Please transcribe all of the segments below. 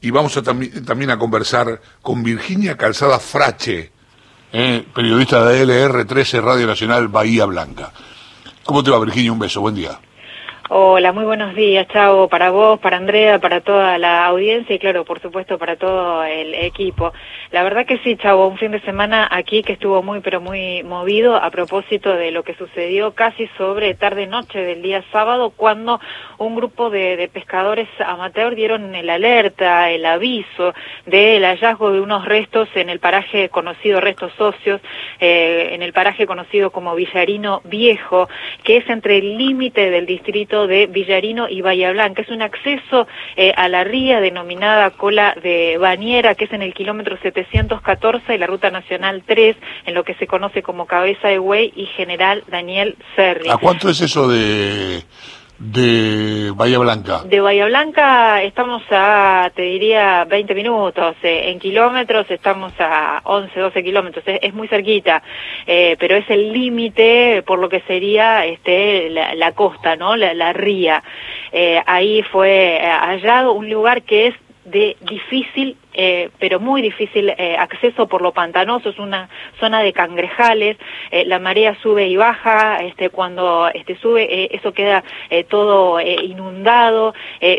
y vamos a también a conversar con Virginia Calzada Frache, eh, periodista de LR13 Radio Nacional Bahía Blanca. ¿Cómo te va Virginia? Un beso, buen día. Hola, muy buenos días, Chavo, para vos, para Andrea, para toda la audiencia y claro, por supuesto, para todo el equipo. La verdad que sí, Chavo, un fin de semana aquí que estuvo muy, pero muy movido a propósito de lo que sucedió casi sobre tarde-noche del día sábado, cuando un grupo de, pescadores amateur dieron el alerta, el aviso del hallazgo de unos restos en el paraje conocido, restos socios, eh, en el paraje conocido como Villarino Viejo, que es entre el límite del distrito de Villarino y Bahía Blanca. Es un acceso eh, a la ría denominada Cola de Bañera, que es en el kilómetro 714 de la Ruta Nacional 3, en lo que se conoce como Cabeza de Güey y General Daniel Serri. ¿A cuánto es eso de de Bahía Blanca? De Bahía Blanca estamos a, te diría, 20 minutos. Eh, en kilómetros estamos a 11, 12 kilómetros. Es, muy cerquita, eh, pero es el límite por lo que sería este, la, costa, ¿no? La, ría. Eh, ahí fue hallado un lugar que es de difícil eh, pero muy difícil eh, acceso por lo pantanoso, es una zona de cangrejales, eh, la marea sube y baja, este, cuando este, sube eso queda todo inundado,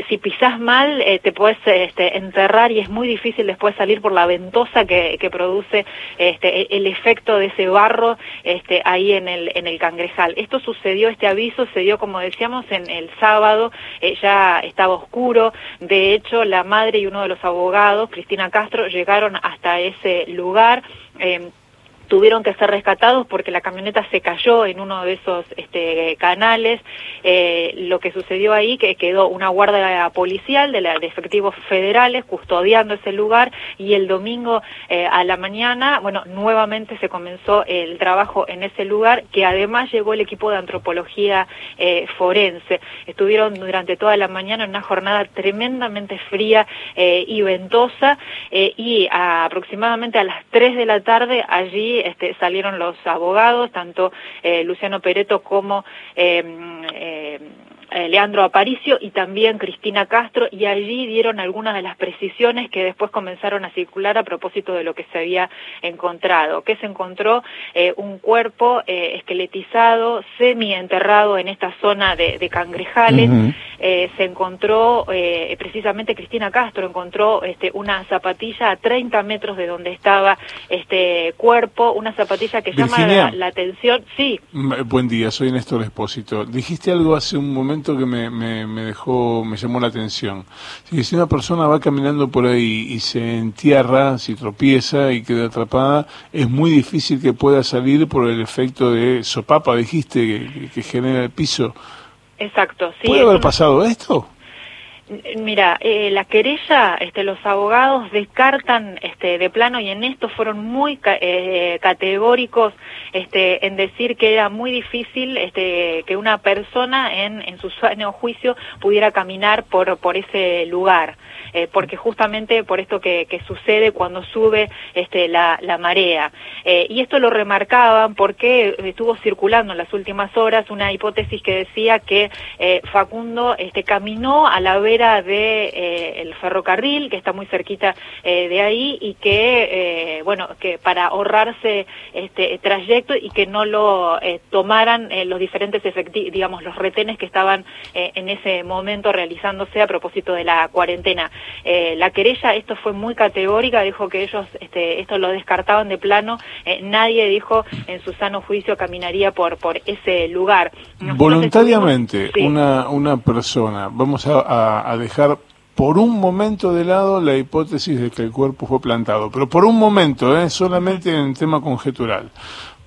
si pisás mal te puedes este, enterrar y es muy difícil después salir por la ventosa que, que produce este, el efecto de ese barro este, ahí en el, en el cangrejal. Esto sucedió, este aviso se dio como decíamos en el sábado, ya estaba oscuro, de hecho la madre y uno de los abogados, Cristina Castro llegaron hasta ese lugar. Eh, tuvieron que ser rescatados porque la camioneta se cayó en uno de esos este, canales. Eh, lo que sucedió ahí que quedó una guardia policial de, efectivos federales custodiando ese lugar y el domingo eh, a la mañana, bueno, nuevamente se comenzó el trabajo en ese lugar que además llegó el equipo de antropología eh, forense. Estuvieron durante toda la mañana en una jornada tremendamente fría y ventosa y aproximadamente a las 3 de la tarde allí este, salieron los abogados, tanto eh, Luciano Pereto como eh, eh, eh, Leandro Aparicio y también Cristina Castro, y allí dieron algunas de las precisiones que después comenzaron a circular a propósito de lo que se había encontrado, que se encontró eh, un cuerpo eh, esqueletizado, semi-enterrado en esta zona de, Cangrejales, se encontró, precisamente Cristina Castro encontró este, una zapatilla a 30 metros de donde estaba este cuerpo, una zapatilla que llama la, atención. Sí. Buen día, soy Néstor Espósito. Dijiste algo hace un momento que me, me, dejó, me llamó la atención. Si una persona va caminando por ahí y se entierra, si tropieza y queda atrapada, es muy difícil que pueda salir por el efecto de sopapa, dijiste, que, genera el piso. Exacto, sí. ¿Puede haber pasado esto? Mira, eh, la querella, este, los abogados descartan este, de plano y en esto fueron muy eh, categóricos este, en decir que era muy difícil este, que una persona en, en su sano juicio pudiera caminar por, por ese lugar. Eh, porque justamente por esto que, sucede cuando sube este, la, marea. Eh, y esto lo remarcaban porque estuvo circulando en las últimas horas una hipótesis que decía que eh, Facundo este, caminó a la vera de el ferrocarril, que está muy cerquita de ahí, y que, bueno, que para ahorrarse este trayecto y que no lo tomaran los diferentes efectivos, digamos, los retenes que estaban en ese momento realizándose a propósito de la cuarentena. Eh, la querella, esto fue muy categórica, dijo que ellos este, esto lo descartaban de plano, eh, nadie dijo en su sano juicio caminaría por, por ese lugar. Voluntariamente, una, una persona, vamos a, dejar por un momento de lado la hipótesis de que el cuerpo fue plantado, pero por un momento, ¿eh? solamente en tema conjetural.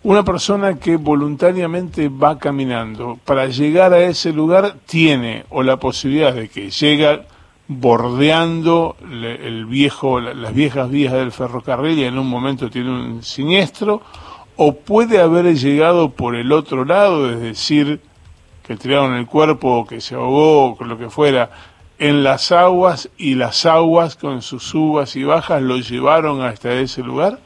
Una persona que voluntariamente va caminando para llegar a ese lugar tiene o la posibilidad de que llega bordeando el viejo, las viejas vías del ferrocarril y en un momento tiene un siniestro, o puede haber llegado por el otro lado, es decir, que tiraron el cuerpo, que se ahogó, o lo que fuera, en las aguas y las aguas con sus subas y bajas lo llevaron hasta ese lugar?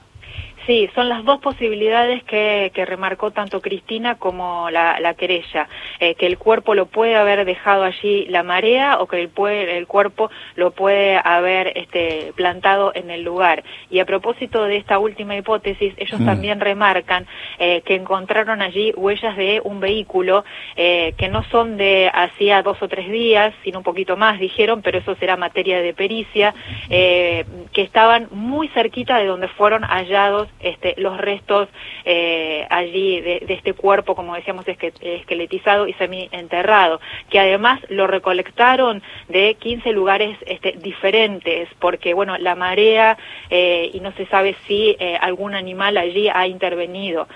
Sí, son las dos posibilidades que, que remarcó tanto Cristina como la, la querella, eh, que el cuerpo lo puede haber dejado allí la marea o que el, el cuerpo lo puede haber este, plantado en el lugar. Y a propósito de esta última hipótesis, ellos mm. también remarcan eh, que encontraron allí huellas de un vehículo eh, que no son de hacía dos o tres días, sino un poquito más, dijeron, pero eso será materia de pericia, que estaban muy cerquita de donde fueron hallados este, los restos eh, allí de, este cuerpo, como decíamos, esqueletizado y semi-enterrado, que además lo recolectaron de 15 lugares este, diferentes, porque, bueno, la marea, eh, y no se sabe si eh, algún animal allí ha intervenido.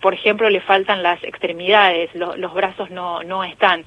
por ejemplo, le faltan las extremidades, los brazos no, no están.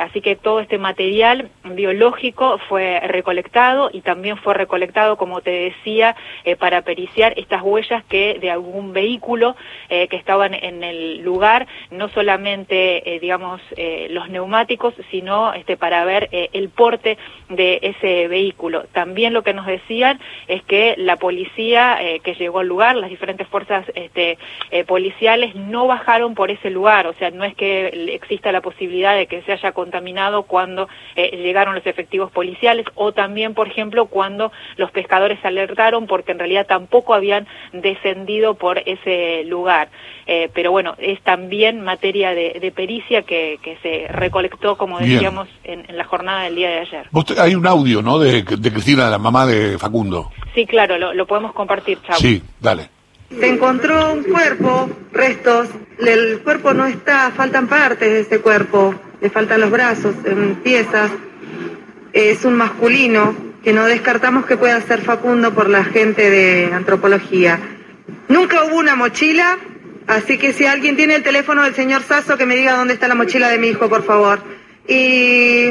así que todo este material biológico fue recolectado y también fue recolectado, como te decía, para periciar estas huellas que de algún vehículo eh, que estaban en el lugar, no solamente, eh, digamos, eh, los neumáticos, sino este, para ver el porte de ese vehículo. También lo que nos decían es que la policía que llegó al lugar, las diferentes fuerzas este, policiales, no bajaron por ese lugar, o sea, no es que exista la posibilidad de que se haya contaminado cuando llegaron los efectivos policiales o también, por ejemplo, cuando los pescadores alertaron porque en realidad tampoco habían descendido por ese lugar. Eh, pero bueno, es también materia de, pericia que, se recolectó, como decíamos, en, la jornada del día de ayer. hay un audio, ¿no?, de, Cristina, la mamá de Facundo. Sí, claro, lo, podemos compartir, chao. Sí, dale. Se encontró un cuerpo, restos, el cuerpo no está, faltan partes de ese cuerpo, le faltan los brazos, en piezas, es un masculino, que no descartamos que pueda ser Facundo por la gente de antropología. Nunca hubo una mochila, así que si alguien tiene el teléfono del señor Sasso, que me diga dónde está la mochila de mi hijo, por favor. Y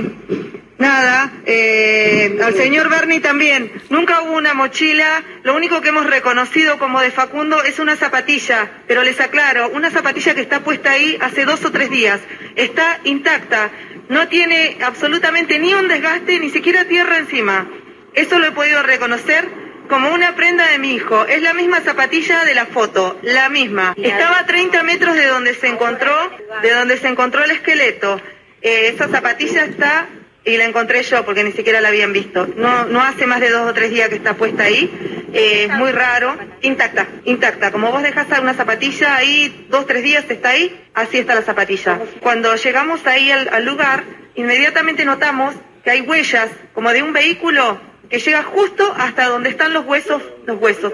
nada, eh, al señor Bernie también. Nunca hubo una mochila, lo único que hemos reconocido como de Facundo es una zapatilla, pero les aclaro, una zapatilla que está puesta ahí hace dos o tres días. Está intacta, no tiene absolutamente ni un desgaste, ni siquiera tierra encima. Eso lo he podido reconocer como una prenda de mi hijo. Es la misma zapatilla de la foto, la misma. Estaba a 30 metros de donde se encontró, de donde se encontró el esqueleto. Eh, esa zapatilla está y la encontré yo porque ni siquiera la habían visto. No, no hace más de dos o tres días que está puesta ahí. Eh, es muy raro. Intacta, intacta. Como vos dejas una zapatilla ahí dos o tres días está ahí, así está la zapatilla. Cuando llegamos ahí al lugar, inmediatamente notamos que hay huellas como de un vehículo que llega justo hasta donde están los huesos, los huesos.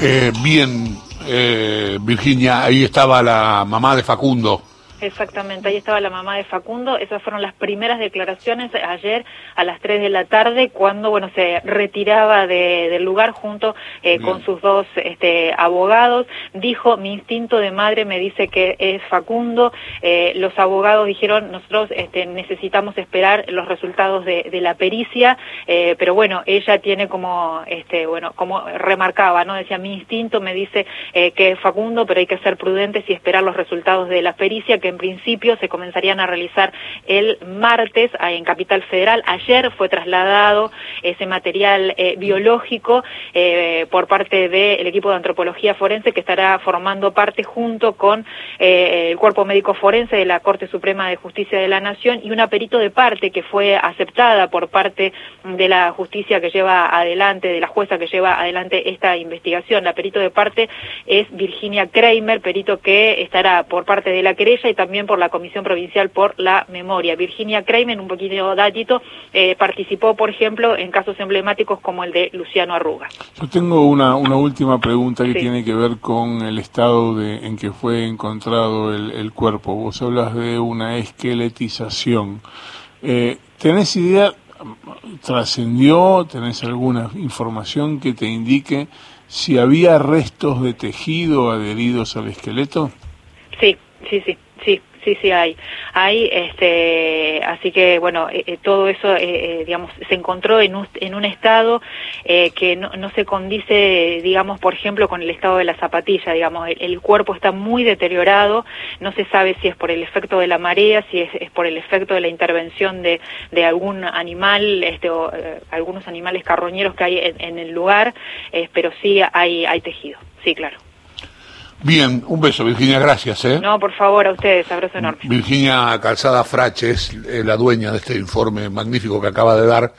Eh, bien, eh, Virginia, ahí estaba la mamá de Facundo. Exactamente, ahí estaba la mamá de Facundo. Esas fueron las primeras declaraciones ayer a las 3 de la tarde, cuando bueno se retiraba del lugar junto eh, con sus dos este, abogados. Dijo, mi instinto de madre me dice que es Facundo. Eh, los abogados dijeron, nosotros este, necesitamos esperar los resultados de, la pericia, eh, pero bueno, ella tiene como, este, bueno, como remarcaba, ¿no? Decía, mi instinto me dice que es Facundo, pero hay que ser prudentes y esperar los resultados de la pericia, que en principio se comenzarían a realizar el martes en Capital Federal. Ayer fue trasladado ese material eh, biológico eh, por parte del equipo de antropología forense que estará formando parte junto con eh, el cuerpo médico forense de la Corte Suprema de Justicia de la Nación y una perito de parte que fue aceptada por parte de la justicia que lleva adelante, de la jueza que lleva adelante esta investigación. La perito de parte es Virginia Kramer, perito que estará por parte de la querella también por la Comisión Provincial por la Memoria. Virginia Kramer, un poquito datito, eh, participó, por ejemplo, en casos emblemáticos como el de Luciano Arruga. Yo tengo una, una última pregunta que tiene que ver con el estado de, en que fue encontrado el, cuerpo. Vos hablas de una esqueletización. Eh, ¿Tenés idea, trascendió, tenés alguna información que te indique si había restos de tejido adheridos al esqueleto? Sí, sí, sí. Sí, sí, sí hay. Hay, este, así que bueno, eh, eh, todo eso, eh, digamos, se encontró en un, en un estado que no, no, se condice, digamos, por ejemplo, con el estado de la zapatilla, digamos, el, cuerpo está muy deteriorado, no se sabe si es por el efecto de la marea, si es, es por el efecto de la intervención de, de algún animal, este, o, algunos animales carroñeros que hay en, en el lugar, pero sí hay, hay tejido, sí, claro. Bien, un beso, Virginia, gracias. ¿eh? No, por favor, a ustedes, abrazo enorme. Virginia Calzada Frache es eh, la dueña de este informe magnífico que acaba de dar.